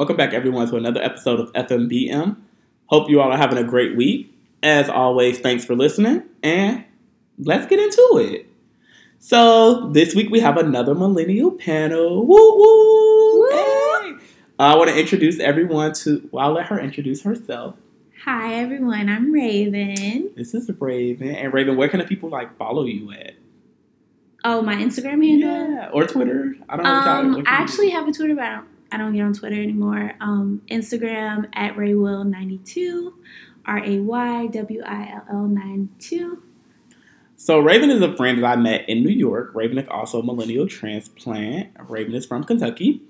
Welcome back, everyone, to another episode of FMBM. Hope you all are having a great week. As always, thanks for listening, and let's get into it. So, this week we have another millennial panel. Woo woo! Hey. I want to introduce everyone to, well, I'll let her introduce herself. Hi everyone, I'm Raven. This is Raven. And Raven, where can the people like follow you at? Oh, my Instagram handle. Yeah, or Twitter. I don't know. Um, I actually have a Twitter, but I don't, I don't get on Twitter anymore. Um, Instagram at Raywill92, R A Y W I L L 92. So Raven is a friend that I met in New York. Raven is also a millennial transplant. Raven is from Kentucky.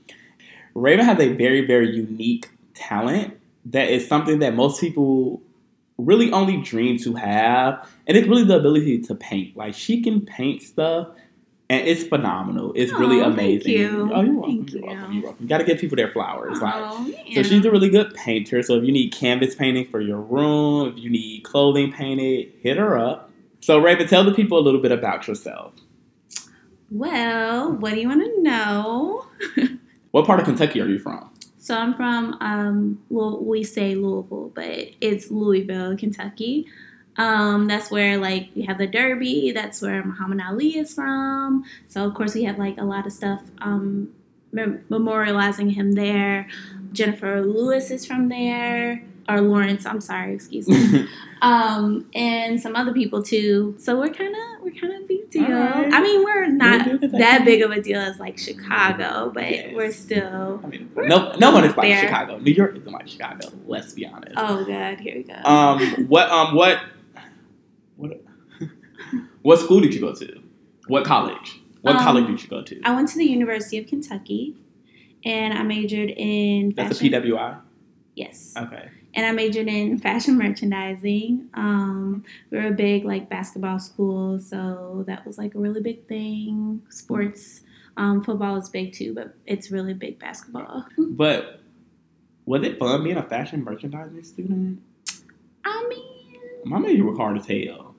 Raven has a very, very unique talent that is something that most people really only dream to have. And it's really the ability to paint. Like she can paint stuff and it's phenomenal. It's really Aw, thank amazing. you. Oh, you're welcome. Thank you're you. welcome. You're welcome. You gotta give people their flowers. Like Oh, so she's a really good painter. So if you need canvas painting for your room, if you need clothing painted, hit her up. So Raven, tell the people a little bit about yourself. Well, what do you want to know? What part of Kentucky are you from? So I'm from, um, well, we say Louisville, but it's Louisville, Kentucky. Um, that's where like we have the Derby. That's where Muhammad Ali is from. So of course we have like a lot of stuff um, mem- memorializing him there. Jennifer Lewis is from there, or Lawrence. I'm sorry, excuse me. um, and some other people too. So we're kind of we're kind of big deal. Alright. I mean, we're not at that that. big of a deal as like Chicago, but Yes. we're still. I mean, no, no one is like Chicago. New York isn't like Chicago. Let's be honest. Oh God, here we go. Um, what, um, what, what school did you go to? What college? What Um, college did you go to? I went to the University of Kentucky, and I majored in That's a. PWI. Yes, Okay. and I majored in fashion merchandising. Um, we were a big like basketball school, so that was like a really big thing. Sports, um, football is big too, but it's really big basketball. But was it fun being a fashion merchandising student? I mean, My major was hard as hell.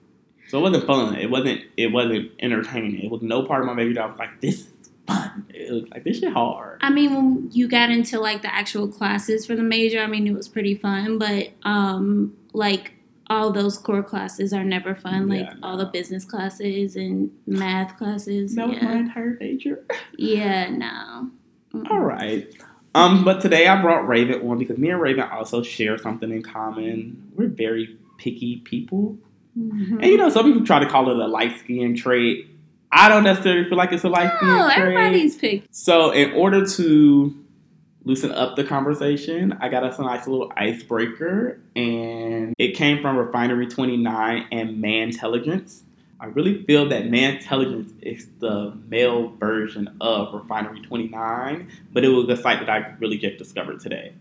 So it wasn't fun. It wasn't. It wasn't entertaining. It was no part of my I was like, "This is fun." It was like this shit hard. I mean, when you got into like the actual classes for the major, I mean, it was pretty fun, but um, like all those core classes are never fun. Like Yeah, all the business classes and math classes. That was yeah. my entire major. Yeah, no. Mm-mm. All right. Um, but today I brought Raven on because me and Raven also share something in common. We're very picky people. Mhm. And you know, some people try to call it a light skin trait. I don't necessarily feel like it's a light skin No, trait. everybody's picked. So, in order to loosen up the conversation, I got us a nice little icebreaker, and it came from Refinery 29 and Mantelligence. I really feel that Mantelligence is the male version of Refinery 29, but it was a site that I really just discovered today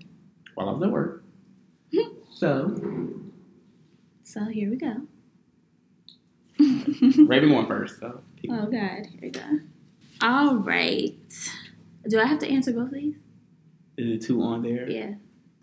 while I was at work. so, So here we go. Raven going first. So, oh God, here we go. All right. Do I have to answer both of these? is it two on there? Yeah.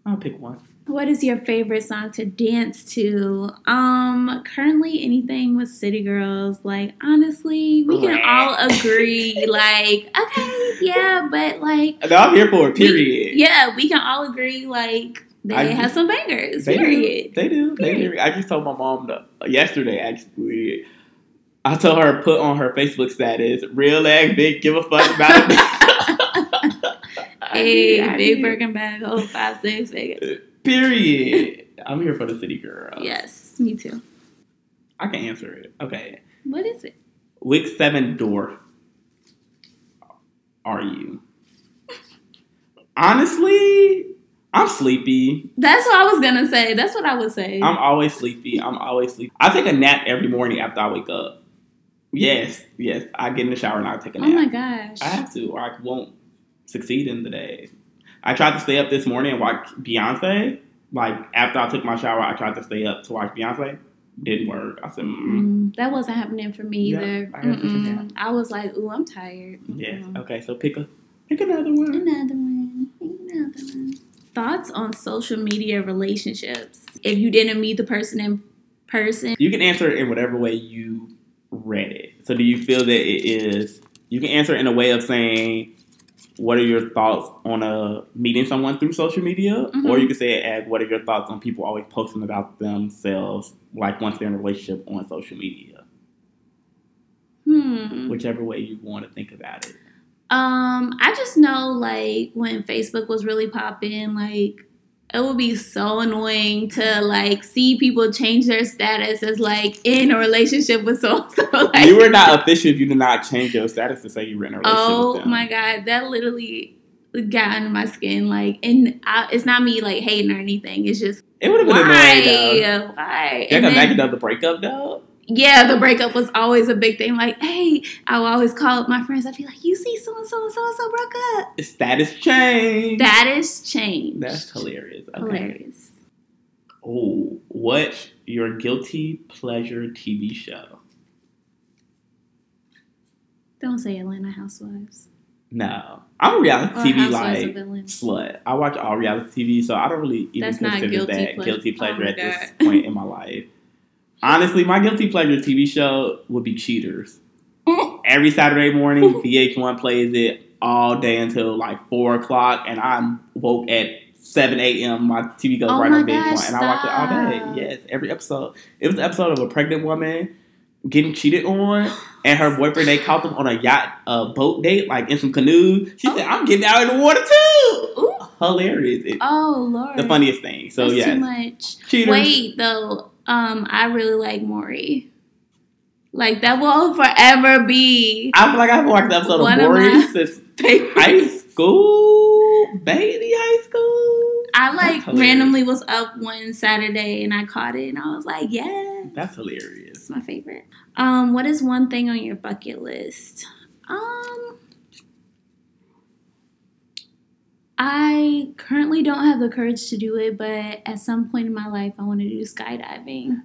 I'll pick one. What is your favorite song to dance to? Um, currently anything with City Girls. Like honestly, we can all agree. Like, okay, yeah, but like, No, I'm here for it, period. yeah, we can all agree. Like, they I- have some bangers. They period. do. They do. They do. I just told my mom the, yesterday, actually. I told her put on her Facebook status, real ass big, give a fuck about it. Hey, I big. Birkin bag, oh five six Vegas. Period. I'm here for the city girl. Yes, me too. I can answer it. Okay. What is it? Which seven dwarf are you? Honestly, I'm sleepy. That's what I was gonna say. That's what I would say. I'm always sleepy. I'm always sleepy. I take a nap every morning after I wake up. Yes, yes. I get in the shower and I take a nap. oh my gosh. I have to, or I won't succeed in the day. I tried to stay up this morning and watch Beyonce. Like after I took my shower, I tried to stay up to watch Beyonce. Didn't work. I said, mm Mm, that wasn't happening for me Yeah, either. I. I was like, ooh, I'm tired. yes. Mm-mm. Okay, so pick a pick another one. Another one. Thoughts on social media relationships? If you didn't meet the person in person, You can answer it in whatever way you read it. So do you feel that it is? You can answer it in a way of saying what are your thoughts on uh, meeting someone through social media? Mhm. Or you could say it as what are your thoughts on people always posting about themselves, like once they're in a relationship on social media? Hmm. Whichever way you want to think about it. Um, I just know like when Facebook was really popping, like it would be so annoying to like see people change their status as like in a relationship with so so. Like, you were not official if you did not change your status to say you were in a relationship Oh my god, that literally got under my skin. Like, and I, it's not me like hating or anything. It's just It would have been annoying though. why, why? Because then- back up the breakup though. Yeah, the breakup was always a big thing. Like, hey, I would always call up my friends. I'd be like, you see, so and so and so and so broke up. Status change. Status change. That's hilarious. Okay. hilarious. Oh, what's your guilty pleasure TV show? Don't say Atlanta Housewives. No, I'm a reality Or TV like slut. I watch all reality TV, so I don't really even That's consider that guilty oh pleasure my at this point in my life. Honestly, my guilty pleasure TV show would be Cheaters. Every Saturday morning, VH1 plays it all day until like four o'clock, and I'm woke at seven a.m. My TV goes Oh right on VH1, and I watch it all day. Yes, every episode. It was an episode of a pregnant woman getting cheated on, and her boyfriend they caught them on a yacht, a boat date, like in some canoes. She said, oh. "I'm getting out in the water too." Ooh. Hilarious! It- Oh Lord. the funniest thing. So yeah, too much. Cheaters. Wait though, um, I really like Maury. Like that will forever be I feel like I've watched the episode of Maury since high school, baby, high school. I like randomly was up one Saturday and I caught it and I was like, yeah, That's hilarious. it's my favorite. Um, what is one thing on your bucket list? Um, I currently don't have the courage to do it, but at some point in my life, I want to do skydiving.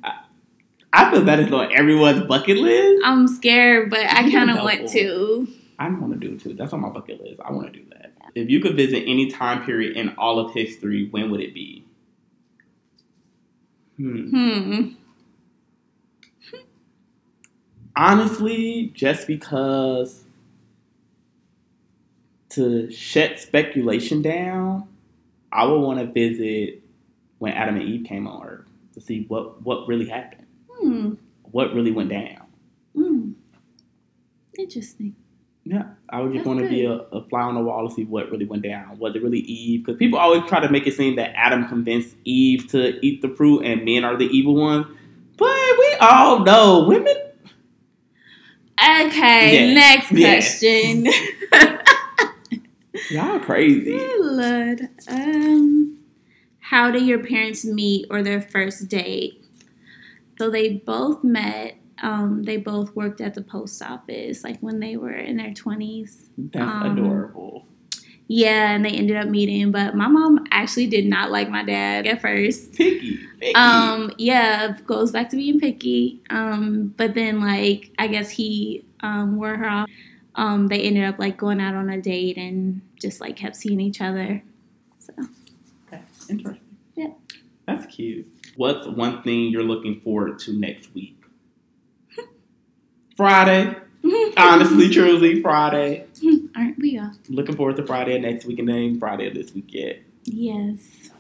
I feel that is on everyone's bucket list. I'm scared, but I kind of want to. I want to do it too. That's on my bucket list. I want to do that. If you could visit any time period in all of history, when would it be? Hmm. Hmm. Honestly, just because to shut speculation down, I would want to visit when Adam and Eve came on Earth to see what what really happened, Hmm. what really went down. Hmm. Interesting. Yeah, I would just want to be a, a fly on the wall to see what really went down. Was it really Eve? Because people always try to make it seem that Adam convinced Eve to eat the fruit and men are the evil ones. But we all know women. Okay, Yes, next yes. question. Y'all crazy. Oh, Lord. Um, how did your parents meet or their first date? So they both met. Um, they both worked at the post office, like when they were in their twenties. That's Um, adorable. Yeah, and they ended up meeting. But my mom actually did not like my dad at first. Picky, picky. Um, yeah, goes back to being picky. Um, but then like I guess he um wore her off. Um, they ended up like going out on a date and just like kept seeing each other. So okay, interesting. Yeah. That's cute. What's one thing you're looking forward to next week? Friday. Honestly, truly, Friday. Aren't we all? Looking forward to Friday next week and then Friday of this weekend. Yes.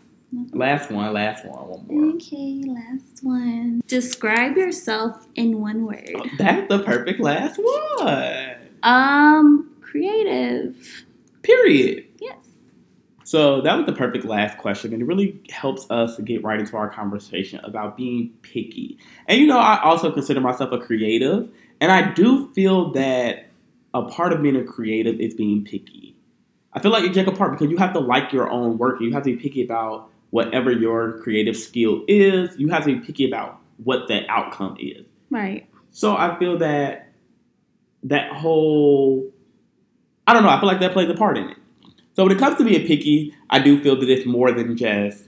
Last one, last one, one more. Okay, last one. Describe yourself in one word. That's the perfect last one. Um, creative. Period. Yes. So that was the perfect last question, and it really helps us get right into our conversation about being picky. And you know, I also consider myself a creative, and I do feel that a part of being a creative is being picky. I feel like you take apart because you have to like your own work, you have to be picky about whatever your creative skill is. You have to be picky about what the outcome is. Right. So I feel that that whole I don't know, I feel like that plays a part in it. So when it comes to being picky, I do feel that it's more than just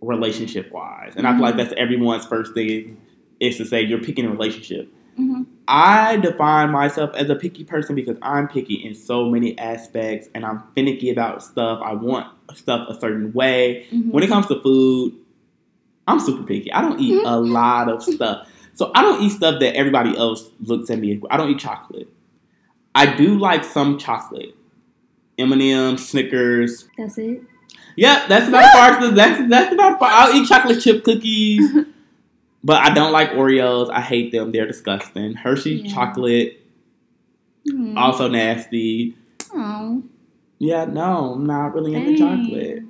relationship wise. And I feel like Mhm. that's everyone's first thing is to say you're picking a relationship. hmm I define myself as a picky person because I'm picky in so many aspects and I'm finicky about stuff. I want stuff a certain way. hmm When it comes to food, I'm super picky. I don't eat a lot of stuff. So I don't eat stuff that everybody else looks at me. I don't eat chocolate. I do like some chocolate. M&M, Snickers. That's it. Yep, that's about far. That's that's about far. I'll eat chocolate chip cookies, but I don't like Oreos. I hate them. They're disgusting. Hershey Yeah. chocolate Hmm. also nasty. Oh, Yeah, no, I'm not really into chocolate.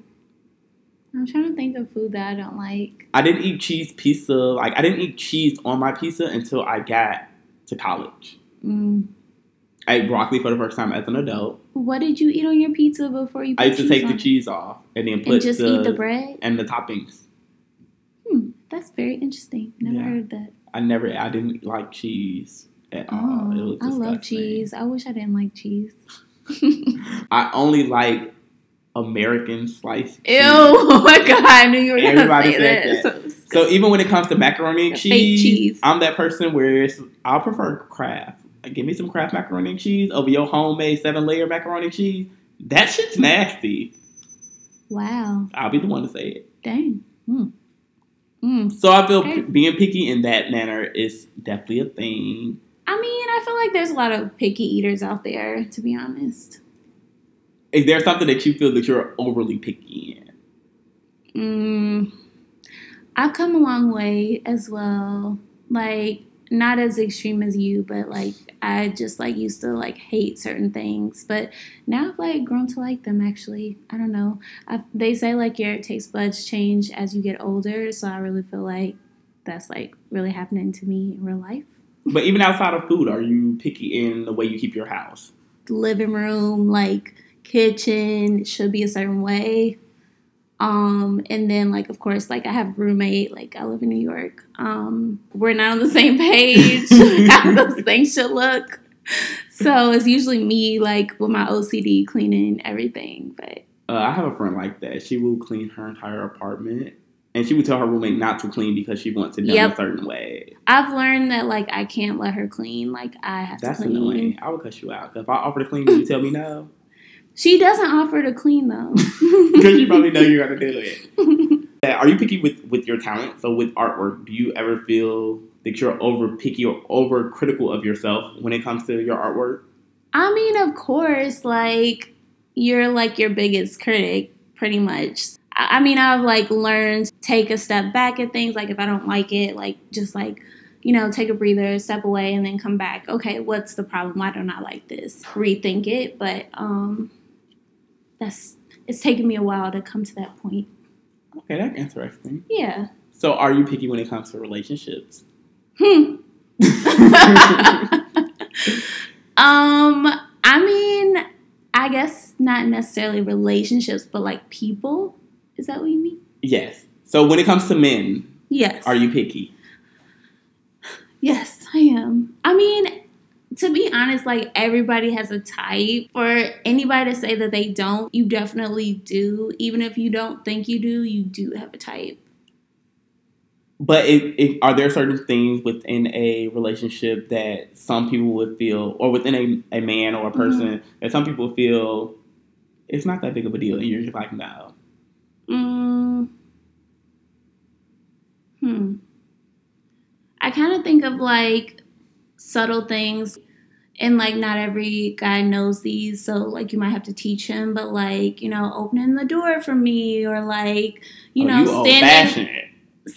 I'm trying to think of food that I don't like. I didn't eat cheese pizza. Like I didn't eat cheese on my pizza until I got to college. Mm. I ate broccoli for the first time as an adult. What did you eat on your pizza before you? Put I used to take the it? cheese off and then put and just the, eat the bread. and the toppings. Hmm, that's very interesting. Never Yeah. heard that. I never, I didn't like cheese at all. Oh, I love cheese. I wish I didn't like cheese. I only like American sliced Ew! Oh my god! I knew you were gonna say said that. that. So, So even when it comes to macaroni and cheese, cheese. I'm that person where it's, I'll prefer Kraft. Like, give me some Kraft macaroni and cheese over your homemade seven layer macaroni and cheese. That shit's nasty. wow, I'll be the one to say it. dang. Mm. Mm. So I feel Okay. p- being picky in that manner is definitely a thing. I mean, I feel like there's a lot of picky eaters out there. To be honest. Is there something that you feel that you're overly picky in? Mm, I've come a long way as well. Like not as extreme as you, but like I just like used to like hate certain things, but now I've like grown to like them. Actually, I don't know. I, they say like your taste buds change as you get older, so I really feel like that's like really happening to me in real life. But even outside of food, are you picky in the way you keep your house? The living room, like kitchen, should be a certain way. Um, and then like of course, like I have roommate, like I live in New York. Um, we're not on the same page how those things should look. So it's usually me like with my OCD cleaning everything. But Uh, I have a friend like that. She will clean her entire apartment, and she would tell her roommate not to clean because she wants it done Yep. a certain way. I've learned that like I can't let her clean. Like I have That's to clean. annoying. I would cut you out. If I offer to clean, you tell me no She doesn't offer to clean though. because you probably know you're gonna do it. Are you picky with with your talent? So with artwork, do you ever feel that you're over picky or over critical of yourself when it comes to your artwork? I mean, of course, like you're like your biggest critic, pretty much. I I mean, I've like learned take a step back at things. Like if I don't like it, like just like you know, take a breather, step away, and then come back. Okay, what's the problem? Why don't I like this? Rethink it. But um, that's it's taken me a while to come to that point. Okay, that's interesting. Yeah. So are you picky when it comes to relationships? Hmm. um, I mean, I guess not necessarily relationships, but like people. Is that what you mean? yes. So when it comes to men, Yes. are you picky? Yes, I am. I mean, to be honest, like everybody has a type. For anybody to say that they don't, you definitely do. Even if you don't think you do, you do have a type. But are there certain things within a relationship that some people would feel, or within a, a man or a person, that some people feel it's not that big of a deal, and you're just like, no. Mm. Hmm. I kind of think of like subtle things, and like not every guy knows these, so like you might have to teach him. But like you know, opening the door for me, or like you Oh, know, you standing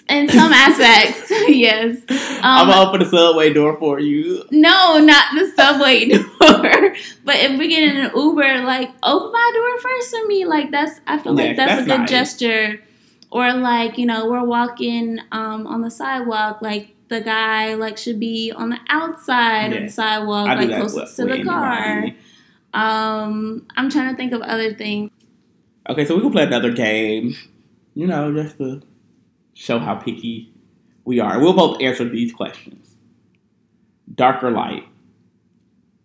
in some aspects. yes. I'm Um, gonna open the subway door for you. No, not the subway door. but if we get in an Uber, like open my door first for me. Like that's I feel Yeah, like that's, that's a good nice. gesture. Or like, you know, we're walking um on the sidewalk, like the guy like should be on the outside of the sidewalk, like closest to the car. Um I'm trying to think of other things. Okay, so we can play another game. You know, just to show how picky we are. We'll both answer these questions. Dark or light?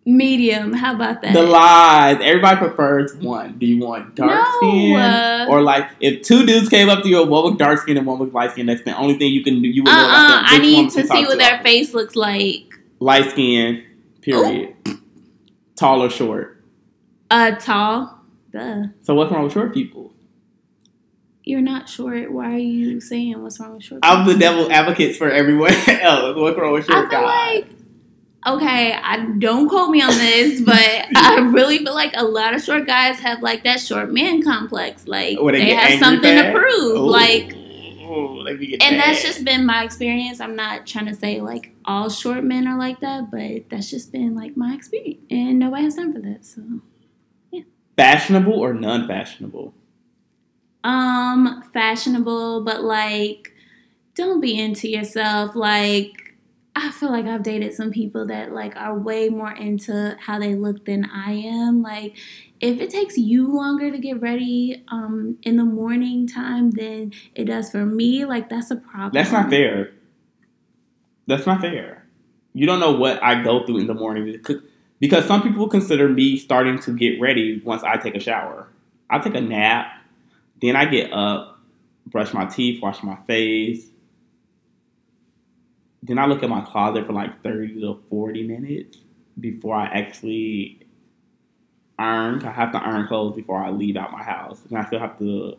Medium, how about that? The lies. Everybody prefers one. Do you want dark No, skin? uh, or like if two dudes came up to you, one with dark skin and one with light skin, that's the only thing you can do. You would uh know about them. I need to see what their face looks like. Light skin, period. Tall or short. Uh tall. Duh. So what's wrong with short people? You're not short. Why are you saying what's wrong with short? I'm the devil advocates for everyone else. What's wrong with I short feel guys? like okay, I don't quote me on this, but I really feel like a lot of short guys have like that short man complex. Like Where they they, have something bad? to prove. Ooh. Like Ooh, and that's just been my experience. I'm not trying to say like all short men are like that, but that's just been like my experience. And nobody has time for that. So yeah. fashionable or non-fashionable. um fashionable, but like don't be into yourself. Like I feel like I've dated some people that like are way more into how they look than I am. Like if it takes you longer to get ready um in the morning time than it does for me, like that's a problem. That's not fair. That's not fair. You don't know what I go through in the morning because- because some people consider me starting to get ready once I take a shower. I take a nap, then I get up, brush my teeth, wash my face. Then I look at my closet for like 30 to 40 minutes before I actually iron. I have to iron clothes before I leave out my house. And I still have to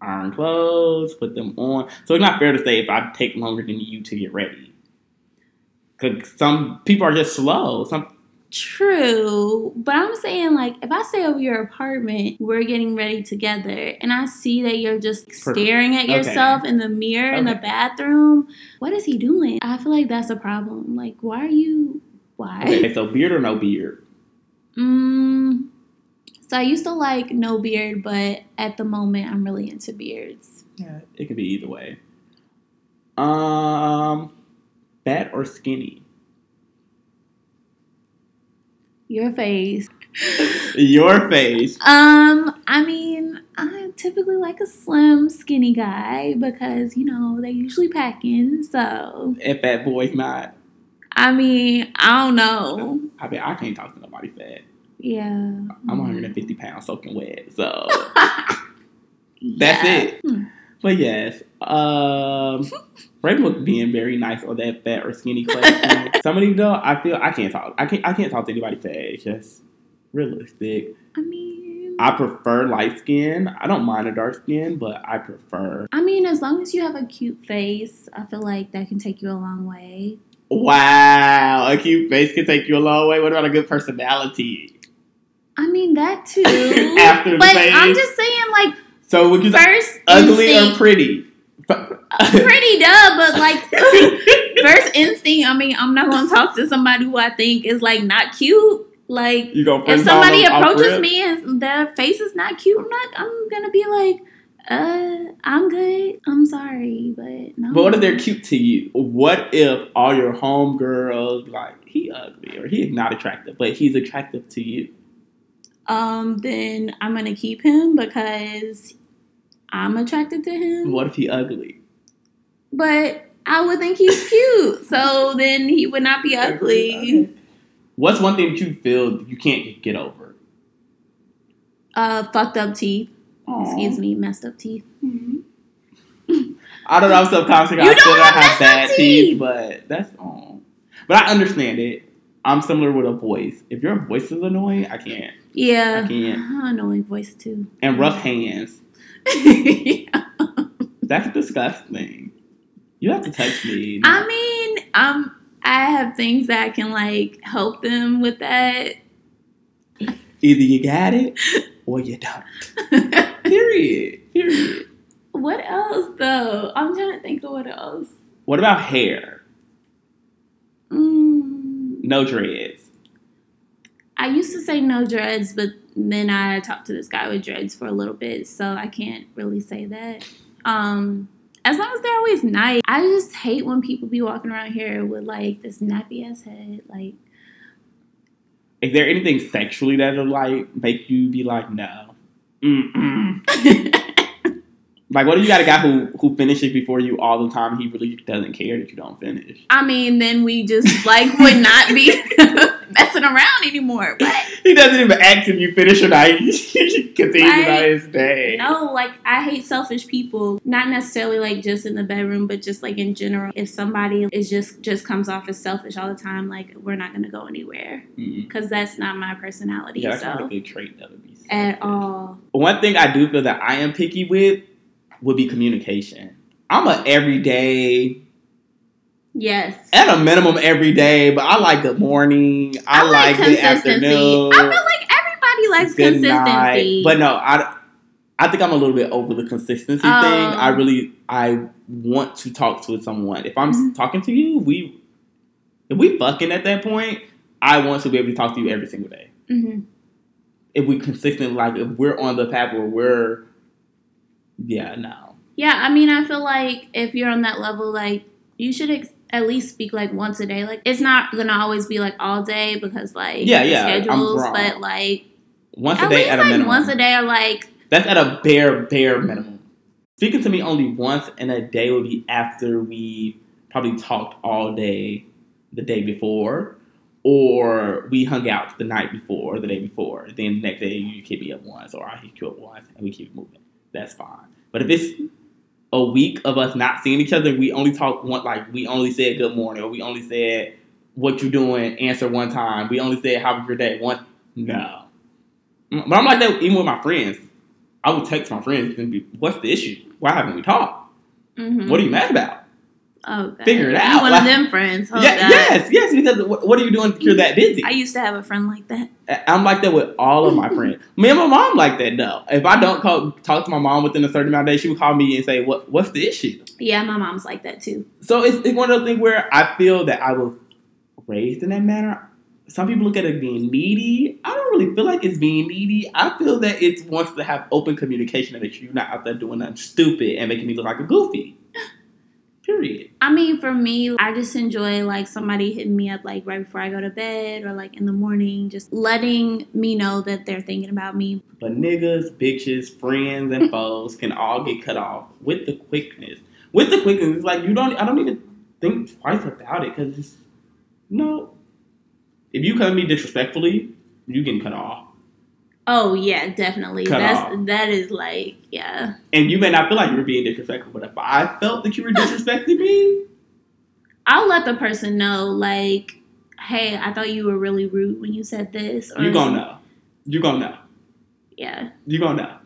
iron clothes, put them on. So it's not fair to say if I take longer than you to get ready. Because some people are just slow. Some True, but I'm saying like if I stay over your apartment, we're getting ready together, and I see that you're just Per- staring at okay. yourself in the mirror in the bathroom. What is he doing? I feel like that's a problem. Like, why are you? Why? okay, so beard or no beard? Mm, so I used to like no beard, but at the moment I'm really into beards. Yeah, it could be either way. Um, fat or skinny? Your face. Your face. Um, I mean, I typically like a slim, skinny guy because you know they usually packing. So If fat boy's not, I mean, I don't know. I mean, I can't talk to nobody fat. Yeah, I'm 150 pounds soaking wet, so Yeah. that's it. Hmm. But yes, um, Ray was being very nice or that fat or skinny question. Somebody though, I feel I can't talk. I can't. I can't talk to anybody fat. It's just realistic. I mean, I prefer light skin. I don't mind a dark skin, but I prefer. I mean, as long as you have a cute face, I feel like that can take you a long way. Wow, a cute face can take you a long way. What about a good personality? I mean that too. After the face. I'm just saying, like So would you say first ugly or pretty? Pretty dumb, but like first instinct. I mean, I'm not gonna talk to somebody who I think is like not cute. Like if somebody approaches me and their face is not cute, I'm not. I'm gonna be like, uh, I'm good. I'm sorry, but no. But what if they're cute to you? What if all your homegirls like he ugly or he not attractive, but he's attractive to you? Um, then I'm gonna keep him because I'm attracted to him. What if he ugly? But I would think he's cute, so then he would not be ugly. Okay. What's one thing that you feel you can't get over? Uh, fucked up teeth. Aw. Excuse me, messed up teeth. I don't know. I'm subconscious. You I don't have I have bad teeth, teeth. but that's all. But I understand it. I'm similar with a voice. If your voice is annoying, I can't. Yeah, I can't. annoying voice too. And rough hands. yeah. That's disgusting. You have to touch me. I mean, um, I have things that can like help them with that. Either you got it or you don't. Period. Period. what else though? I'm trying to think of what else. What about hair? Mm, No dreads. I used to say no dreads, but then I talked to this guy with dreads for a little bit, so I can't really say that. Um, as long as they're always nice. I just hate when people be walking around here with like this nappy ass head. Like, Is there anything sexually that'll like make you be like, no? Mm-mm. Like, what if you got a guy who who finishes before you all the time? He really doesn't care that you don't finish. I mean, then we just like would not be messing around anymore. But He doesn't even ask if you finish or not. He continues Right. about his day. no, like I hate selfish people. Not necessarily like just in the bedroom, but just like in general. If somebody is just just comes off as selfish all the time, like we're not gonna go anywhere mm-hmm. because that's not my personality. Yeah, that's not a so good trait. That would be at all. One thing I do feel that I am picky with would be communication. I'm a everyday Yes. At a minimum every day, but I like the morning. I, like, the afternoon. I feel like everybody likes good consistency. night. But no, I I think I'm a little bit over the consistency Oh. thing. I really I want to talk to someone. If I'm Mhm. talking to you, we if we fucking at that point, I want to be able to talk to you every single day. hmm If we consistent, like if we're on the path where we're, yeah, no, Yeah, I mean, I feel like if you're on that level, like you should ex- at least speak like once a day. Like it's not gonna always be like all day because like Yeah, yeah, schedules, but like once a at day least at a like minimum. once a day or like That's at a bare, bare minimum. Speaking to me only once in a day would be after we probably talked all day the day before, or we hung out the night before, the day before. Then the next day you hit me up once, or I hit you up once, and we keep moving. That's fine. But if it's a week of us not seeing each other, we only talk one, like we only said good morning, or we only said what you doing, answer one time. We only said how was your day one. No, but I'm like that even with my friends. I would text my friends and be, "What's the issue? Why haven't we talked? mhm. What are you mad about?" Oh, God. Figure it out. You One like- of them friends. Oh, yeah, God. yes, yes. Because what, what are you doing? if You're that busy. I used to have a friend like that. I'm like that with all of my friends. Me and my mom like that though. If I don't call, talk to my mom within a certain amount of days, she would call me and say, "What? What's the issue?" Yeah, my mom's like that too. So it's, it's one of those things where I feel that I was raised in that manner. Some people look at it being needy. I don't really feel like it's being needy. I feel that it wants to have open communication and that you're not out there doing nothing stupid and making me look like a goofy. Period. I mean, for me, I just enjoy like somebody hitting me up like right before I go to bed or like in the morning, just letting me know that they're thinking about me. But niggas, bitches, friends, and foes can all get cut off with the quickness. With the quickness, it's like you don't. I don't even think twice about it because it's no. If you come to me disrespectfully, you getting cut off. Oh yeah, definitely. Cut That's off. that is like yeah. And you may not feel like you were being disrespectful, but if I felt that you were disrespecting me, I'll let the person know like, hey, I thought you were really rude when you said this. Or you gonna know. You gonna know. Yeah. You gonna know.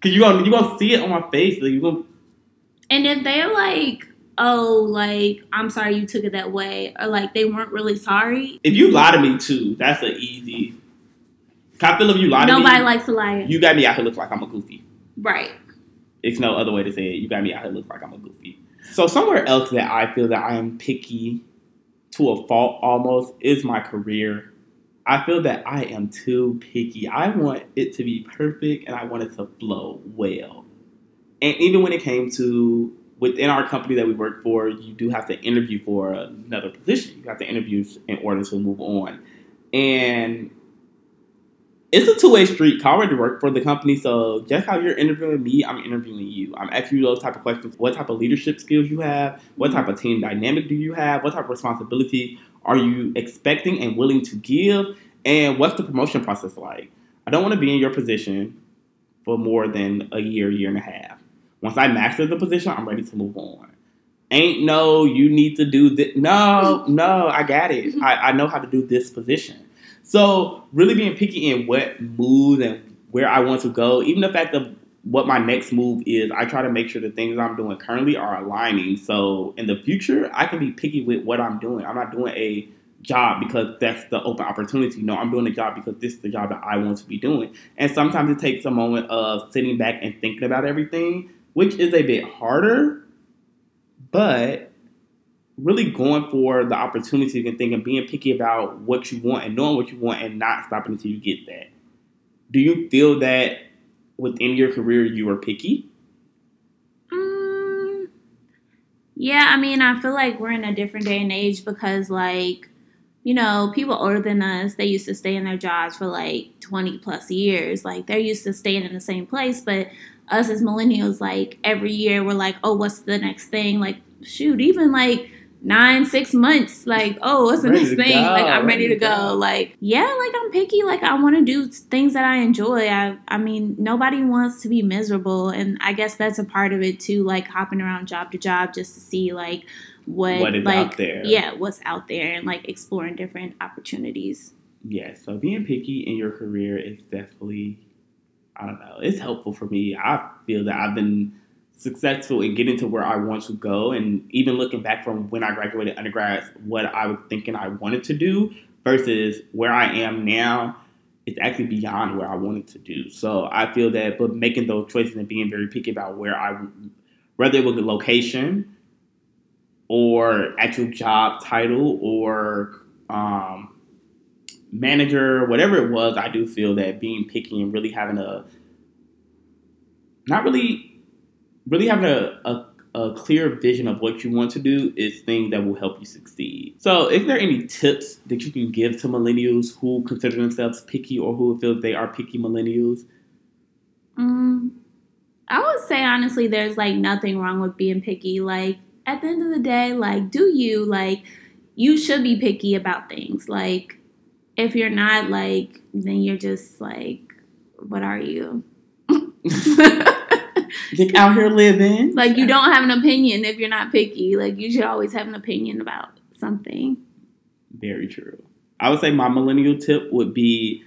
Cause you gonna you gonna see it on my face. Like you gonna And if they're like, oh, like I'm sorry you took it that way, or like they weren't really sorry, if you lie to me too, that's an easy. I feel if you lie to nobody likes a liar. you got me out here look like I'm a goofy. right. It's no other way to say it. You got me out here look like I'm a goofy. So somewhere else that I feel that I am picky to a fault almost is my career. I feel that I am too picky. I want it to be perfect and I want it to flow well. And even when it came to within our company that we work for, you do have to interview for another position. You have to interview in order to move on. And it's a two way street. I already work for the company, so just how you're interviewing me, I'm interviewing you. I'm asking you those type of questions. What type of leadership skills you have? What type of team dynamic do you have? What type of responsibility are you expecting and willing to give? And what's the promotion process like? I don't want to be in your position for more than a year, year and a half. Once I master the position, I'm ready to move on. Ain't no, you need to do this. No, no, I got it. Mm-hmm. I, I know how to do this position. So really being picky in what moves and where I want to go, even the fact of what my next move is, I try to make sure the things I'm doing currently are aligning. So in the future, I can be picky with what I'm doing. I'm not doing a job because that's the open opportunity. No, I'm doing a job because this is the job that I want to be doing. And sometimes it takes a moment of sitting back and thinking about everything, which is a bit harder, but really going for the opportunity and thinking, being picky about what you want and knowing what you want and not stopping until you get that. Do you feel that within your career you are picky? Mm, yeah, I mean, I feel like we're in a different day and age because, like, you know, people older than us, they used to stay in their jobs for like 20 plus years. Like, they're used to staying in the same place. But us as millennials, like, every year we're like, oh, what's the next thing? Like, shoot, even like nine, six months, like, oh, what's the Ready next thing? go, Like, I'm ready, ready to go. go. Like, yeah, like, I'm picky. Like, I want to do things that I enjoy. I, I mean, nobody wants to be miserable. And I guess that's a part of it too, like, hopping around job to job just to see, like, what, What is like, out there? yeah, what's out there and, like, exploring different opportunities. Yes. So being picky in your career is definitely, I don't know, it's helpful for me. I feel that I've been successful in getting to where I want to go, and even looking back from when I graduated undergrad, what I was thinking I wanted to do versus where I am now, it's actually beyond where I wanted to do. So I feel that, but making those choices and being very picky about where I, whether it was the location or actual job title or um, manager, whatever it was, I do feel that being picky and really having a, not really, really having a, a a clear vision of what you want to do is things that will help you succeed. So, is there any tips that you can give to millennials who consider themselves picky or who feel they are picky millennials? Mm, I would say honestly, there's like nothing wrong with being picky. Like at the end of the day, like do you like you should be picky about things. Like if you're not, like then you're just like, what are you? Get out here living. Like you don't have an opinion if you're not picky. Like you should always have an opinion about something. Very true. I would say my millennial tip would be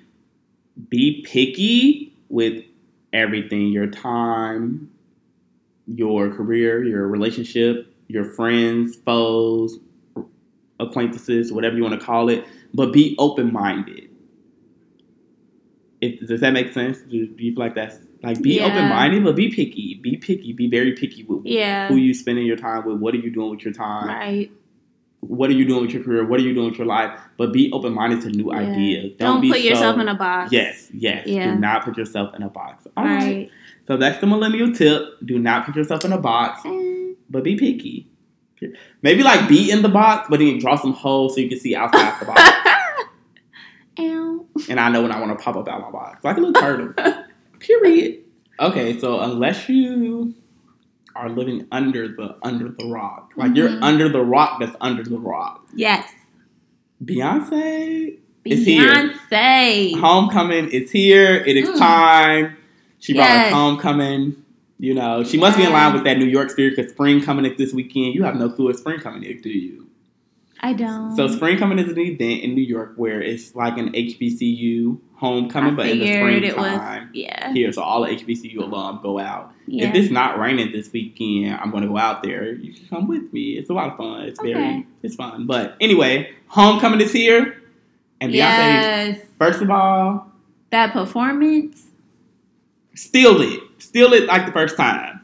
be picky with everything your time, your career, your relationship, your friends, foes, acquaintances, whatever you want to call it, but be open minded. If, does that make sense? Do, do you feel like that's like be Yeah. open minded, but be picky. Be picky. Be very picky with Yeah. who you spending your time with. What are you doing with your time? Right. What are you doing with your career? What are you doing with your life? But be open minded to new Yeah. ideas. Don't, be put yourself in a box. Yes, yes. Do not put yourself in a box. All right. Right. So that's the millennial tip. Do not put yourself in a box, Eh. but be picky. Maybe like be in the box, but then draw some holes so you can see outside the box. Ow. and I know when I want to pop up out of my box, like a little turtle. Period. Okay, so unless you are living under the under the rock, like you're Mhm. under the rock that's under the rock. Yes. Beyonce, It's here. Beyonce. homecoming is here. It is Mm. time. She brought Yes. us homecoming. You know, she must be in line with that New York spirit because spring coming is this weekend. You have no clue what spring coming is, do you? I don't. So spring coming is an event in New York where it's like an HBCU homecoming, I but in the it was. springtime Yeah. here. So all the HBCU alum go out. Yeah. If it's not raining this weekend, I'm going to go out there. You can come with me. It's a lot of fun. It's very, it's fun. But anyway, homecoming is here, and Beyonce. yes. First of all, That performance. steal it, steal it like the first time.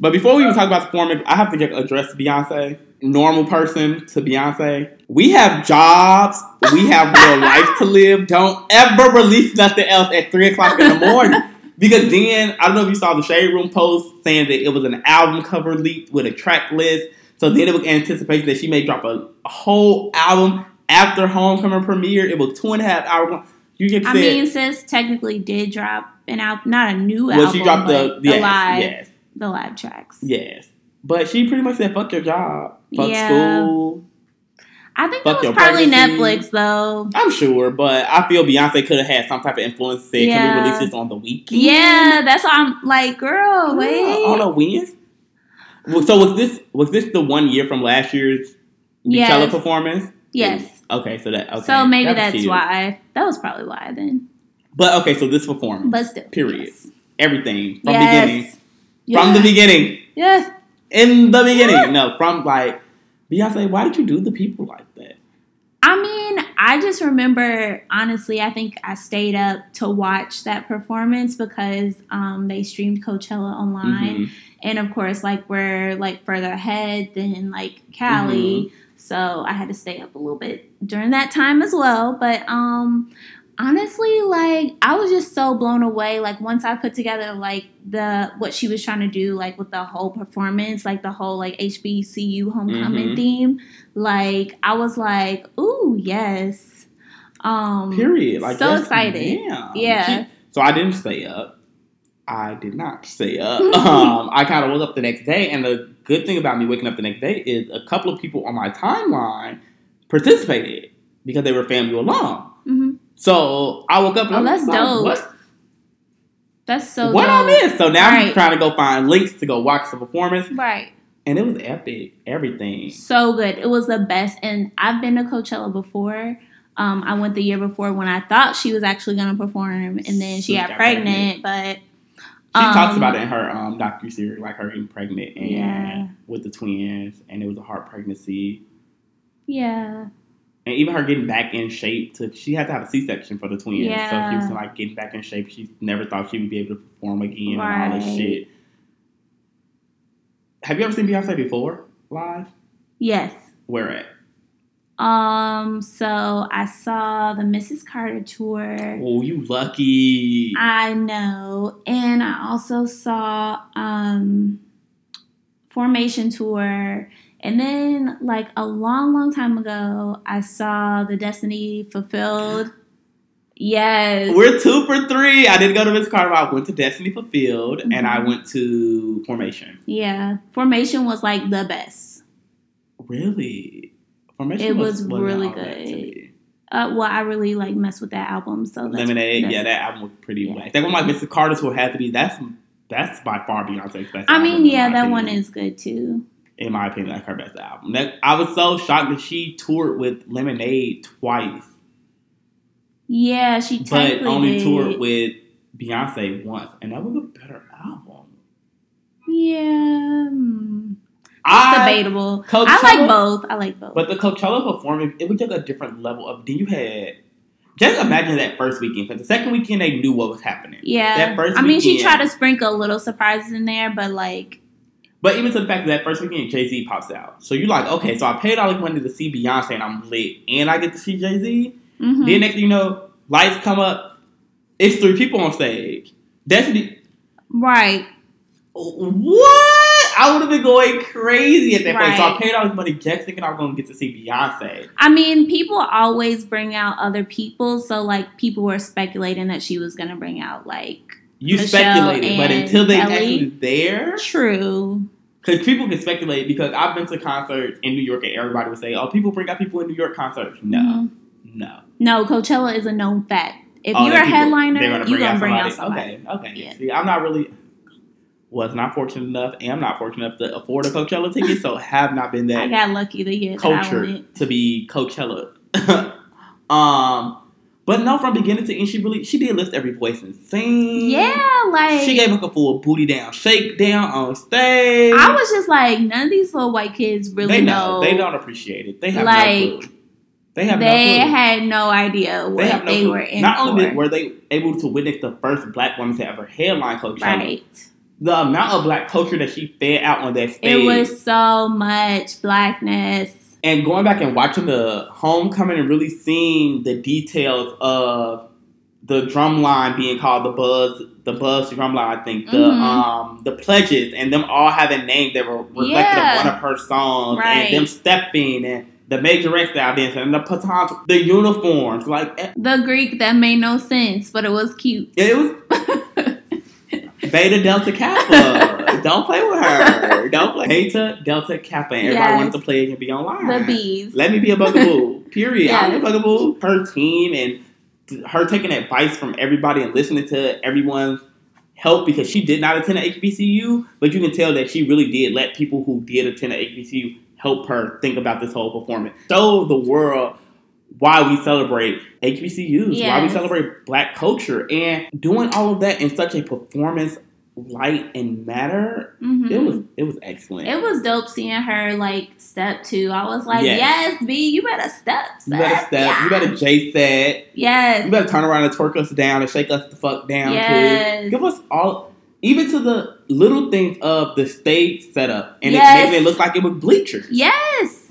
But before we even talk about the performance, I have to get address Beyonce. Normal person to Beyonce. We have jobs. We have real life to live. Don't ever release nothing else at three o'clock in the morning. Because then I don't know if you saw the Shade Room post saying that it was an album cover leaked with a track list. So then it was anticipation that she may drop a, a whole album after Homecoming premiere. It was two and a half hours long. You get I said, mean, sis technically did drop an album, not a new well, album, she dropped the yes, live, yes. the live tracks. Yes. But she pretty much said, fuck your job. Fuck Yeah. school. I think Fuck that was probably pregnancy. Netflix though. I'm sure, but I feel Beyonce could have had some type of influence. Say, can we release this on the weekend? Yeah, that's why I'm like, girl, Yeah, wait. On a Wednesday? So was this was this the one year from last year's Yes. Coachella performance? Yes. Okay, so that okay. so maybe that that's cute. why. That was probably why then. But okay, so this performance, But still. Period. Yes. everything from Yes. beginning, from the beginning, Yes. In the beginning. No, from like Beyonce. Why did you do the people like that? I mean, I just remember honestly, I think I stayed up to watch that performance because um, they streamed Coachella online. Mhm. And of course, like we're like further ahead than like Cali. So I had to stay up a little bit during that time as well. But um honestly, like I was just so blown away. Like once I put together like the what she was trying to do, like with the whole performance, like the whole like HBCU homecoming Mhm. theme, like I was like, ooh, yes. Um Period. Like so excited. damn. Yeah. She- so I didn't stay up. I did not stay up. um, I kind of woke up the next day, and the good thing about me waking up the next day is a couple of people on my timeline participated because they were FAMU alum. mhm. So I woke up and Oh, I was that's like, dope. What, That's so what dope. on this? So now I'm trying to go find links to go watch the performance, Right. and it was epic. Everything. So good. It was the best. And I've been to Coachella before. Um, I went the year before when I thought she was actually going to perform, and then she She got, got pregnant. But She talks Um, about it in her um, docu series, like her getting pregnant and Yeah. with the twins, and it was a hard pregnancy, Yeah. And even her getting back in shape. To she had to have a C section for the twins, Yeah. so she was like getting back in shape. She never thought she would be able to perform again and all this shit. Have you ever seen Beyonce before live? Yes. Where at? Um, so I saw the Mrs. Carter tour. Oh, you lucky. I know. And I also saw um Formation Tour. And then like a long, long time ago, I saw the Destiny Fulfilled. Yes. We're two for three. I didn't go to Miss Carter. I went to Destiny Fulfilled, and I Mhm. went to Formation. yeah. Formation was like the best. Really? Formation It was wasn't really all that to good. Uh, well, I really like mess with that album. So Lemonade, yeah, that album was pretty yeah. whack. That one, like Mr. Carter's, will have to be. That's that's by far Beyonce's best. I mean, yeah, that one is good too. In my opinion, like her best album. That I was so shocked that she toured with Lemonade twice, Yeah, she but only did. toured with Beyonce once, and that was a better album. Yeah, hmm. it's I, debatable. I like both. I like both. But the Coachella performance, it was just a different level of. Then you had. Just imagine that first weekend. Because the second weekend, they knew what was happening. yeah, that first I mean, she tried to sprinkle little surprises in there, but like, But even to the fact that first weekend, Jay Z pops out. So you're like, okay, so I paid all this money to see Beyonce and I'm lit. And I get to see Jay Z. mhm. Then next thing you know, lights come up. It's three people on stage. Destiny. right? What? I would have been going crazy at that point. So I paid all this money just thinking I was going to get to see Beyonce. I mean, people always bring out other people, so like people were speculating that she was gonna bring out like You Michelle speculated, but until they Ellie. actually there, true. because people can speculate. Because I've been to concerts in New York, and everybody would say, "Oh, people bring out people in New York concerts." No, Mhm. no. No, Coachella is a known fact. If Oh, you're a people- headliner, you're gonna bring out somebody. Okay, okay. Yeah. See, I'm not really was not fortunate enough, am not fortunate enough to afford a Coachella ticket, so have not been that. I got lucky the year that I culture went. to be Coachella. um, but no, from beginning to end, she really she did lift every voice and sing. Yeah, like she gave like a full booty down, shake down on stage. I was just like, none of these little white kids really they know, know. they don't appreciate it. They have Like, no clue. They have They no clue. had no idea what They they, no clue. were in Not only for. were they able to witness the first black woman to ever headline Coachella, right. the amount of black culture that she fed out on that stage, It was so much blackness. And going back and watching the homecoming and really seeing the details of the drum line being called the buzz, the buzz drum line, I think the Mhm. um the pledges, and them all having names that were reflected Yeah. of one of her songs, Right. and them stepping and. The majorette style dancing and the patons, the uniforms, like eh, The Greek that made no sense, but it was cute. it was Beta Delta Kappa. Don't play with her. Don't play. Beta Delta Kappa. And everybody Yes. wanted to play and be online. The bees. Let me be a bugaboo. Period. I'm a bugaboo. Her team and her taking advice from everybody and listening to everyone's help because she did not attend a HBCU, but you can tell that she really did let people who did attend a HBCU help her think about this whole performance. Show the world why we celebrate HBCUs, why we celebrate black culture, and doing all of that in such a performance light and matter. Mhm. It was it was excellent. It was dope seeing her like step two. I was like, Yes. yes, B, you better step. you better step. You better J set. Yes. You better turn around and twerk us down and shake us the fuck down Yes. too. Give us all, even to the little things of the stage setup, and Yes. it making it look like it was bleachers. Yes.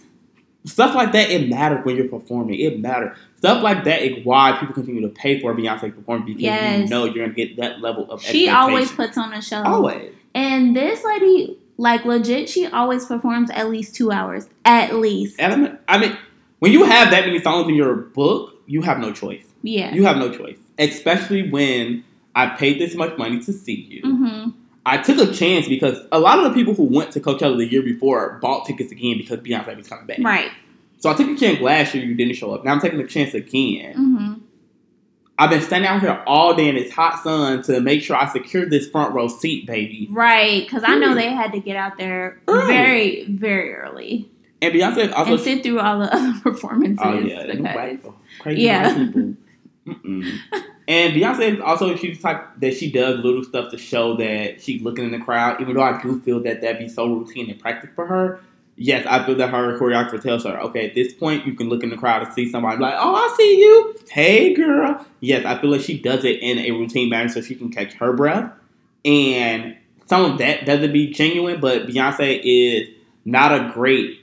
Stuff like that, it matters when you're performing. It matters. Stuff like that is why people continue to pay for Beyonce performance because you know you're gonna get that level of. She always puts on a show. always. And this lady, like legit, she always performs at least two hours. At least. Element. I mean, when you have that many songs in your book, you have no choice. Yeah. You have no choice, especially when I paid this much money to see you. Mm-hmm. I took a chance because a lot of the people who went to Coachella the year before bought tickets again because Beyonce was coming back. Right. So I took a chance last year, you didn't show up. Now I'm taking a chance again. Mm-hmm. I've been standing out here all day in this hot sun to make sure I secure this front row seat, baby. Right. Because I know they had to get out there Early. very, very early And Beyonce also. and sit through all the other performances. oh yeah, because- crazy Yeah. people. And Beyonce is also she's type that she does little stuff to show that she's looking in the crowd. Even though I do feel that that'd be so routine and practice for her. Yes, I feel that her choreographer tells her, okay, at this point you can look in the crowd and see somebody like, oh, I see you. Hey, girl. Yes, I feel like she does it in a routine manner so she can catch her breath. And some of that doesn't be genuine, but Beyonce is not a great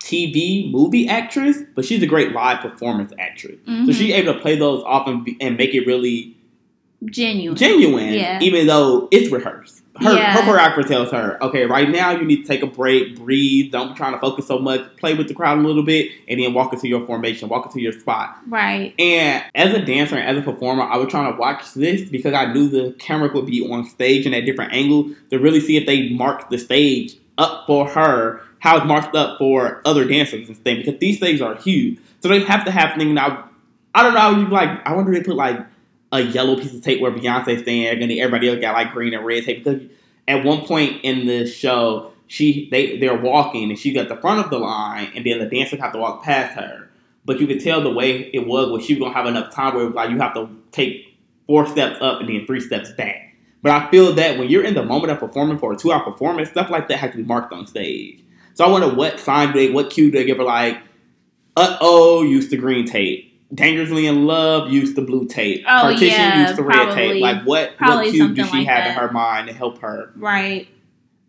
TV movie actress, but she's a great live performance actress. Mhm. So she's able to play those off and, be, and make it really genuine. genuine, Yeah. even though it's rehearsed. Her, Yeah. her choreographer tells her, okay, right now you need to take a break, breathe, don't be trying to focus so much, play with the crowd a little bit, and then walk into your formation, walk into your spot. Right. And as a dancer and as a performer, I was trying to watch this because I knew the camera would be on stage and at different angles to really see if they marked the stage up for her, how it's marked up for other dancers and things. Because these things are huge, so they have to have things. Now, I don't know. Like, I wonder if they put like a yellow piece of tape where Beyonce's standing, and then everybody else got like green and red tape. Because at one point in the show, she they they're walking and she's at the front of the line, and then the dancers have to walk past her but you could tell the way it was where she was gonna have enough time where like you have to take four steps up and then three steps back. But I feel that when you're in the moment of performing for a two hour performance, stuff like that has to be marked on stage. So I wonder what sign they, what cue they give her like, uh oh, use the green tape. Dangerously in love, used the blue tape. Oh, Partition, yeah, use the red probably. tape. Like what, what cue do she like have in her mind to help her? Right.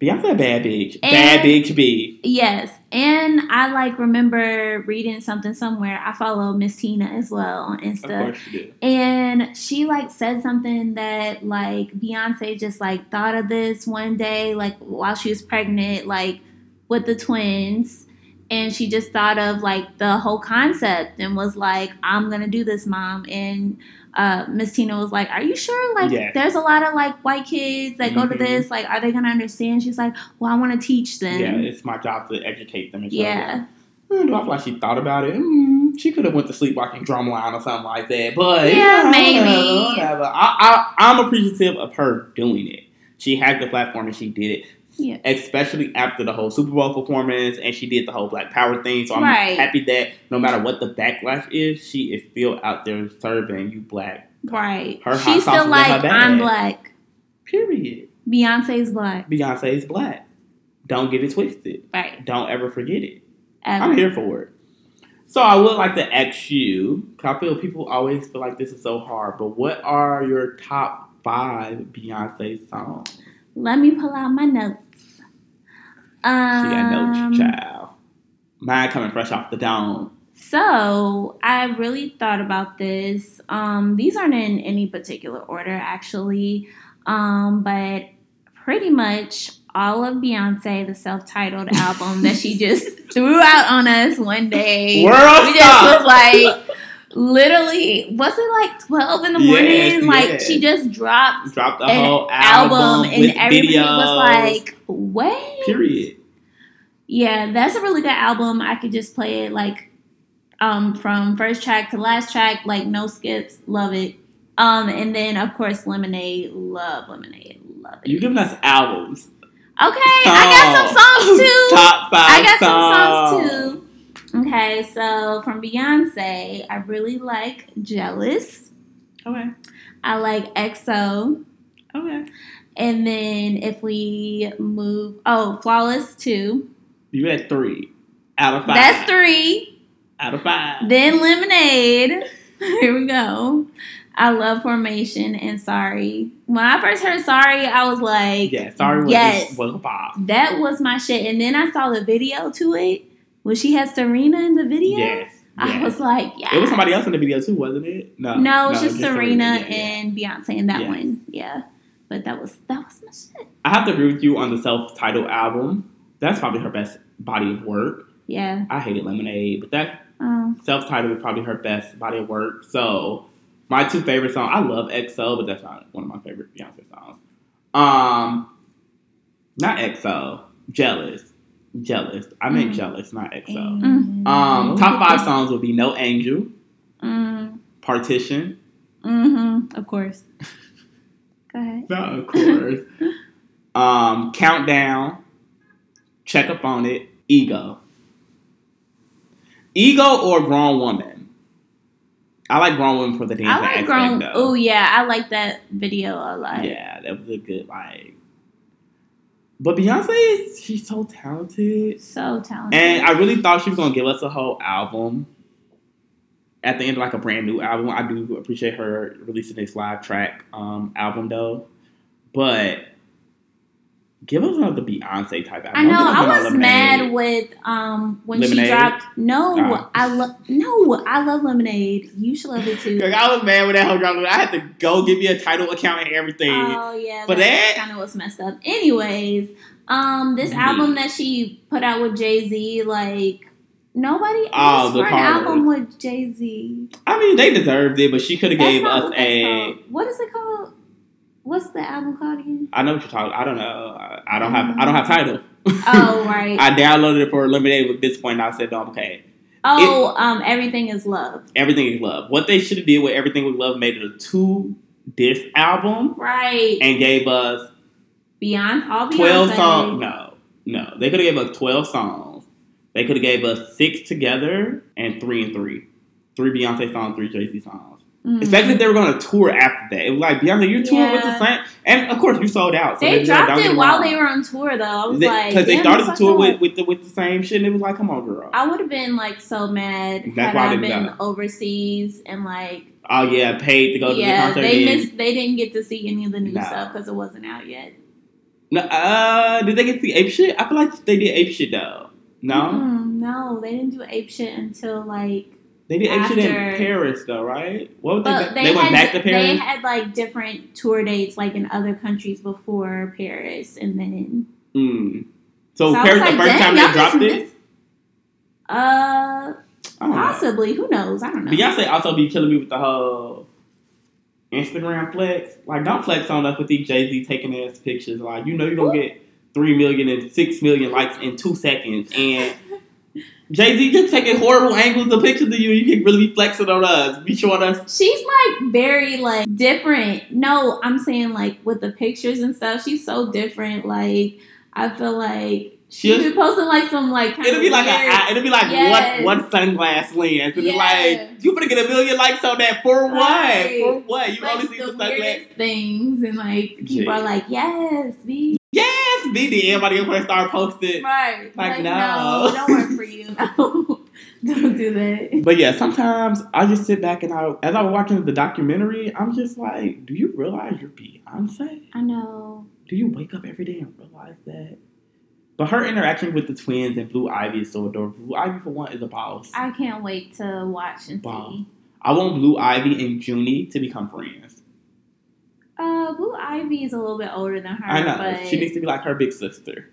Beyonce a bad bitch. And- bad bitch B. Yes, and I like remember reading something somewhere. I follow Miss Tina as well on Insta. Of course she did. and she like said something that like Beyonce just like thought of this one day, like while she was pregnant, like with the twins, and she just thought of like the whole concept and was like, "I'm gonna do this, mom." And uh, Miss Tina was like, "Are you sure? Like, Yes. there's a lot of like white kids that go to Mhm. this. Like, are they gonna understand?" She's like, "Well, I want to teach them." Yeah, it's my job to educate them and show them. Yeah. Mm, do I feel like she thought about it? Mm, she could have went to sleep watching Drumline or something like that. But Yeah, yeah, maybe. Whatever. I, I, I'm appreciative of her doing it. She had the platform and she did it. Yeah. Especially after the whole Super Bowl performance and she did the whole Black Power thing. So I'm Right. happy that no matter what the backlash is, she is still out there serving you black. Right. Her She's still like. I'm black. Period. Beyonce's black. Beyonce is black. Don't get it twisted. Right. Don't ever forget it. Ever. I'm here for it. So I would like to ask you, because I feel people always feel like this is so hard, but what are your top five Beyonce songs? Let me pull out my notes. She got Um, no child. Mine coming fresh off the dome. So I really thought about this. Um, these aren't in any particular order, actually, um, but pretty much all of Beyonce, the self-titled album that she just threw out on us one day. World we just was like, literally, was it like twelve in the morning? Yes, like yes. she just dropped Dropped an whole album, album, and everybody videos. was like, "What?" period. Yeah, that's a really good album. I could just play it like um from first track to last track, like no skips. Love it. Um, and then of course Lemonade. Love Lemonade. Love it. You giving us albums. okay, I got some songs too. Top five I got songs. some songs too. Okay, so from Beyonce, I really like Jealous. Okay. I like XO. Okay. And then if we move, oh, Flawless two. You had three out of five. That's three. Out of five. Then Lemonade. Here we go. I love Formation and Sorry. When I first heard Sorry, I was like, yeah, sorry was Yes. was a pop. that was my shit. And then I saw the video to it when she had Serena in the video. Yes. I was like, yeah. It was somebody else in the video too, wasn't it? No, No, it was just just Serena yeah, yeah. and Beyonce in that Yeah. one. Yeah. But that was that was my shit. I have to agree with you on the self-titled album. That's probably her best body of work. Yeah. I hated Lemonade, but that Um, self-titled is probably her best body of work. So my two favorite songs, I love XO, but that's not one of my favorite Beyonce songs. Um, not XO, Jealous, Jealous. I meant Mm. Jealous, not XO. Mm. Um, top five songs would be No Angel, mm, Partition, mm-hmm. Of course. Go ahead. No, of course. um, countdown. Check up on it. Ego. Ego or grown woman. I like grown woman for the dancing I like grown. Oh yeah, I like that video a lot. Yeah, that was a good like. But Beyonce, she's so talented, So talented. and I really thought she was gonna give us a whole album. At the end, of like a brand new album. I do appreciate her releasing this live track um, album though, but give us another Beyonce type album. I know. Don't give us I was Lemonade. mad with um when Lemonade? she dropped. No, Oh. I love no, I love Lemonade. You should love it too. Like, I was mad with that whole drama. I had to go give me a Tidal account and everything. Oh yeah, But that that- kind of was messed up. Anyways, um, this album that she put out with Jay Z, like nobody Oh, asked the for an album with Jay Z. I mean, they deserved it, but she could have gave us a. called. What is it called? What's the album called again? I know what you're talking. I don't know. I, I don't have. I don't have Tidal. Oh right. I downloaded it for Lemonade. At this point, I said, "No, okay. oh, um, everything is love. Everything is love." What they should have did with Everything with Love made it a two disc album Right. and gave us Beyond all Beyonce. twelve songs. No, no, they could have gave us twelve songs. They could have gave us six together and three and three, three Beyonce songs, three Jay Z songs. Mhm. Especially if they were going to tour after that. It was like Beyonce, you're touring with the Yeah. same, and of course you sold out. So They don't dropped it while they were on tour, though. I was They- like, because they started the tour with, with the with the same shit. And it was like, come on, girl. I would have been like so mad That's had why I they been got- overseas and like oh yeah, paid to go to the yeah concert. they missed they didn't get to see any of the new stuff because it wasn't out yet. No, uh, did they get to see ape shit? I feel like they did ape shit though. No, Mm, no, they didn't do ape shit until like. they did ape shit in Paris though, right? What But they? they, They, went had back to Paris. they had like different tour dates like in other countries before Paris, and then Mm. So, so Paris like, the first time they dropped just it. Uh, don't know. possibly. Who knows? I don't know. Beyonce also be killing me with the whole Instagram flex. Like, don't flex on us with these Jay Z taking ass pictures. Like, you know, you're gonna get three million and six million likes in two seconds, and Jay Z just taking horrible angles of pictures of you. You can really be flexing on us. Be showing us. She's like very like different. No, I'm saying like with the pictures and stuff, she's so different. Like I feel like she She'll- be posting like some like kind It'll be like weird, a, it'll be like Yes. one one sunglass lens. It'll be like you gonna get a million likes on that for what? Right. For what? You like only see the the sunglass. things, and like people Gee. are like, yes, B. Yes, BD. Everybody gonna start posting. Right. Like, Like, no. no, don't work for you. No, don't do that. But yeah, sometimes I just sit back and I, as I was watching the documentary, I'm just like, do you realize you're Beyonce? I know. Do you wake up every day and realize that? But her interaction with the twins and Blue Ivy is so adorable. Blue Ivy, for one, is a boss. I, can't wait to watch and Wow. see. I want Blue Ivy and Junie to become friends. Uh, Blue Ivy is a little bit older than her. I know. She needs to be like her big sister.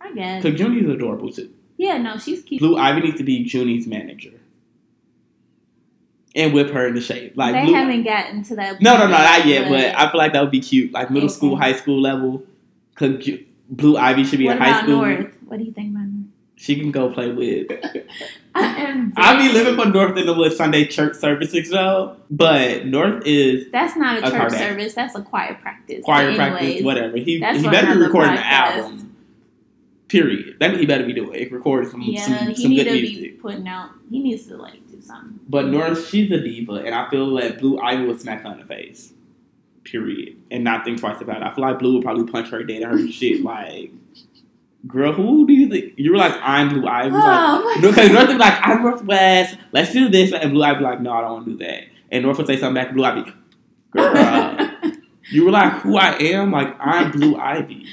I guess. Because Junie's adorable too. Yeah, no, she's cute. Blue Ivy needs to be Junie's manager. And whip her into shape. Like they Blue, haven't gotten to that. No, no, no, not yet. but I feel like that would be cute, like middle school, high school level. Cause Ju- Blue Ivy should be what in high school. North? What do you think about North? She can go play with. I. Be living for North in the little Sunday church services though, but North is That's not a A church service. That's a choir practice. choir Anyways, practice, whatever. He he better be recording an album. Period. What he better be doing. It. Recording some Yeah, some, he some good to music. be putting out. He needs to like do something. But North, she's a diva, and I feel like Blue Ivy would smack her in the face. Period. And not think twice about it. I feel like Blue would probably punch her dead in her shit. Like, girl, who do you think? You were like, I'm Blue Ivy. Like, Oh, my because North would be like, I'm Northwest. Let's do this. And Blue Ivy be like, no, I don't want to do that. And North would say something back. Blue Ivy, girl, you were like, who I am? Like, I'm Blue Ivy.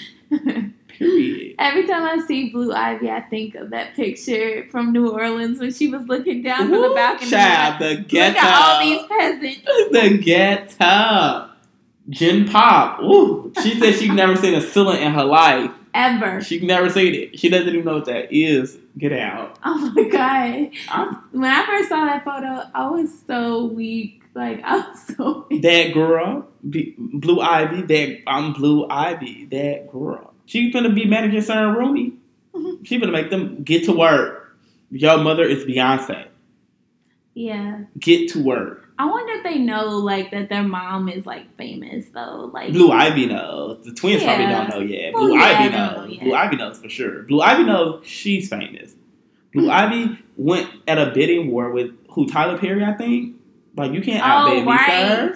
Period. Every time I see Blue Ivy, I think of that picture from New Orleans when she was looking down from the balcony. Child, the ghetto. Look at all these peasants. the ghetto. Jen Pop. Ooh, she said she'd never seen a ceiling in her life. Ever. She never seen it. She doesn't even know what that is. Get out. Oh my god. I'm When I first saw that photo, I was so weak. Like I was so weak. that girl. Blue Ivy. That I'm Blue Ivy. That girl. She's gonna be managing Sir and Rumi. She's gonna make them get to work. Your mother is Beyonce. Yeah. Get to work. I wonder if they know like that their mom is like famous though. Like Blue Ivy knows. The twins probably don't know yet. Well, Blue yeah, Ivy don't know knows. Blue Ivy knows for sure. Blue Ivy knows she's famous. Blue hmm. Ivy went at a bidding war with who Tyler Perry, I think. Like you can't out Oh, baby right.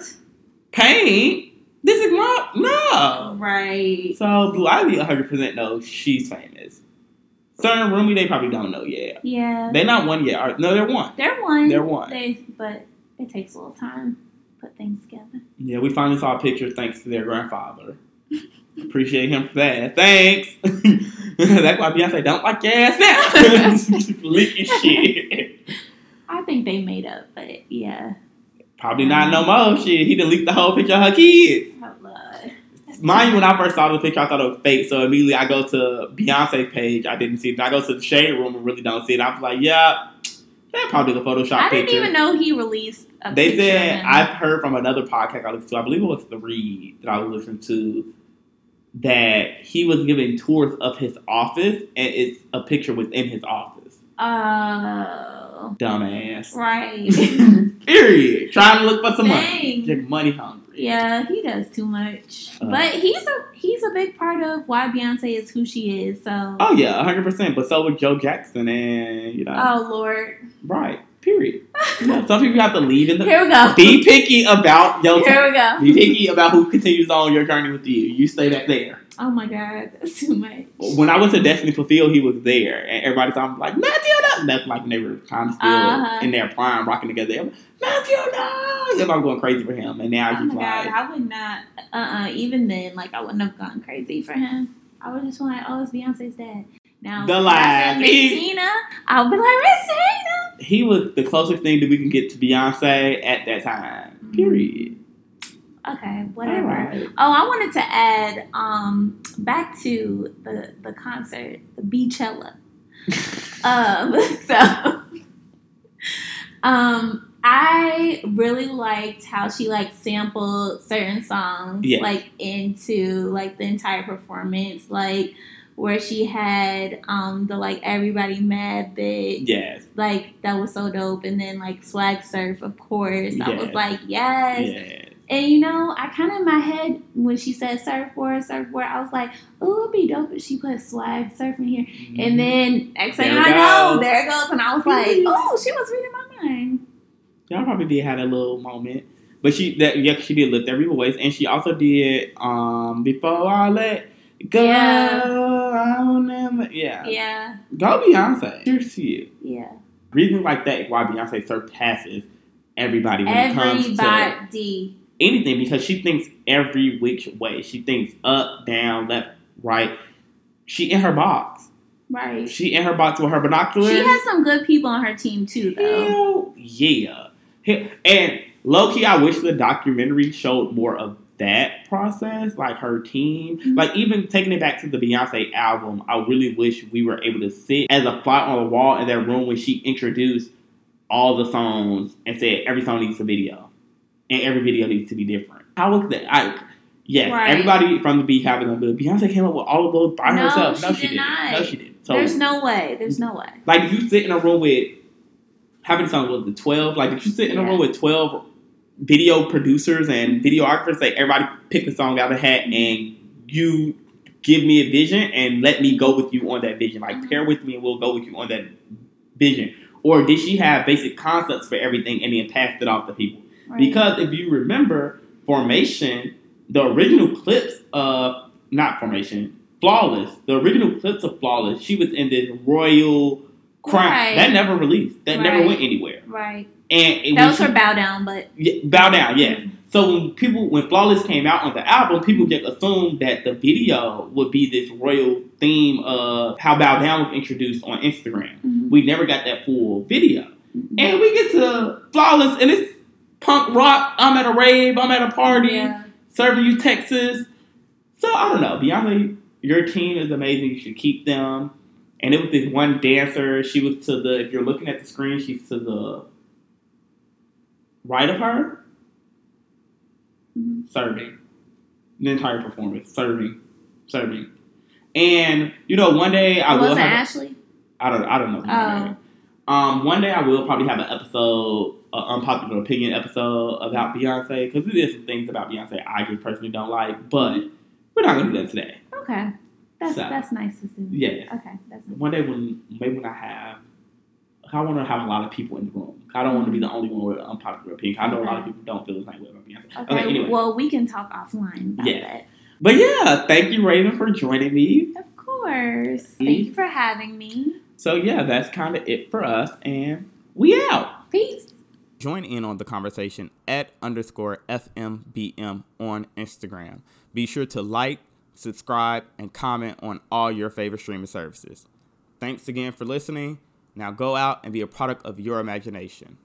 Paint. This is my no. Right. So Blue Ivy 100 percent knows she's famous. Sir and Rumi they probably don't know yet. Yeah. They're not one yet. No, they're one. They're one. They're one. They, but it takes a little time to put things together. Yeah, we finally saw a picture thanks to their grandfather. Appreciate him for that. Thanks. That's why Beyonce don't like your ass now. Leaking shit. I think they made up, but yeah. Probably not no um, more shit. He done leaked the whole picture of her kids. Oh, Lord. Mind you, when I first saw the picture, I thought it was fake. So immediately I go to Beyonce's page. I didn't see it. I go to the shade room and really don't see it. I was like, yeah, that probably the Photoshop I picture. didn't even know he released They said. I've heard from another podcast I listened to. I believe it was the Read that I was listening to. That he was giving tours of his office, and it's a picture within his office. Oh. Dumbass. Right. Period. Trying to look for some money. Get money hungry. Yeah, he does too much. Uh. but he's a he's a big part of why Beyonce is who she is. So Oh yeah, hundred percent. But so would Joe Jackson, and you know, Oh Lord. right. Period. Some people have to leave in the. Here we go. Be picky about your. Here we go. Be picky about who continues on your journey with you. You stay back there. Oh my god, that's too much. When I went to Destiny Fulfilled, he was there, and everybody thought I'm like Matthew, no. That's like when they were kind of still Uh-huh. in their prime, rocking together. Like, Matthew, no. And I'm going crazy for him, and now Oh he's my god, I would not. Uh, uh even then, like I wouldn't have gone crazy for him. I would just want, oh, it's Beyonce's dad. Now, The if I said laugh. Messina, I'll be like Messina. he was the closest thing that we can get to Beyonce at that time. Period. Okay, whatever. Alright. Oh, I wanted to add um back to the the concert, the Beychella. um, so um I really liked how she like sampled certain songs Yeah. like into like the entire performance, like where she had um the like everybody mad bit Yes. like that was so dope and then like swag surf of course i was like yes Yes. and you know i kind of in my head when she said surfboard surfboard i was like oh it'd be dope if she put swag surf in here and then next thing Mm-hmm. There i it know goes. there it goes and i was like oh she was reading my mind Y'all probably did have a little moment. But she that yeah, she did lift every voice and she also did um before I let go Yeah. I'll never yeah. yeah Go Beyonce. Here's to you. yeah Reasons like that why Beyonce surpasses everybody when it comes to anything because she thinks every which way. She thinks up, down, left, right. She in her box. right She in her box with her binoculars. she has some good people on her team too though Hell yeah. And low key, I wish the documentary showed more of that process, like her team. Mhm. Like even taking it back to the Beyonce album, I really wish we were able to sit as a fly on the wall in that room when she introduced all the songs and said every song needs a video. And every video needs to be different. How was that? I yes, Right. everybody from the BeyHive is but Beyonce came up with all of those by No, herself. No, she she did didn't. not. No, she didn't. So there's no way there's no way like, you sit in a room with how many songs was it? Twelve. Like, did you sit in a Yeah. room with twelve video producers and videographers? Say everybody pick a song out of a hat, and you give me a vision and let me go with you on that vision. Like, Mhm. pair with me, and we'll go with you on that vision. Or did she have basic concepts for everything and then passed it off to people? right? Because if you remember Formation, the original clips of not Formation, Flawless, the original clips of Flawless, she was in this royal crown. Right. That never released. That never went anywhere. right And it, that was her bow down but yeah, bow down, yeah. So when people when Flawless came out on the album, people just assumed that the video would be this royal theme of how Bow Down was introduced on Instagram. Mhm. We never got that full video. Mhm. And we get to Flawless, and it's punk rock. I'm at a rave. I'm at a party, Yeah. serving you Texas. So I don't know, Beyonce. Your team is amazing. You should keep them. And it was this one dancer. She was to the. If you're looking at the screen, she's to the right of her, Mhm. serving the entire performance, serving, serving. And you know, one day I will was have. Ashley? I don't. I don't know. Oh. Um, one day I will probably have an episode, an unpopular opinion episode about Beyonce because there's some things about Beyonce I just personally don't like, but we're not gonna do that today. Okay, that's So. that's nice to see. Yeah. Okay, that's nice. One day when maybe when I have I want to have a lot of people in the room. I don't want to be mm-hmm. the only one with an unpopular opinion. I know a lot of people don't feel the same way about Beyonce. Okay. Okay, anyway. Well, we can talk offline about Yeah. that. But yeah, thank you, Raven, for joining me. Of course. Thank you for having me. So yeah, that's kind of it for us, and we out. Peace. Join in on the conversation at underscore FMBM on Instagram. Be sure to like, subscribe, and comment on all your favorite streaming services. Thanks again for listening. Now go out and be a product of your imagination.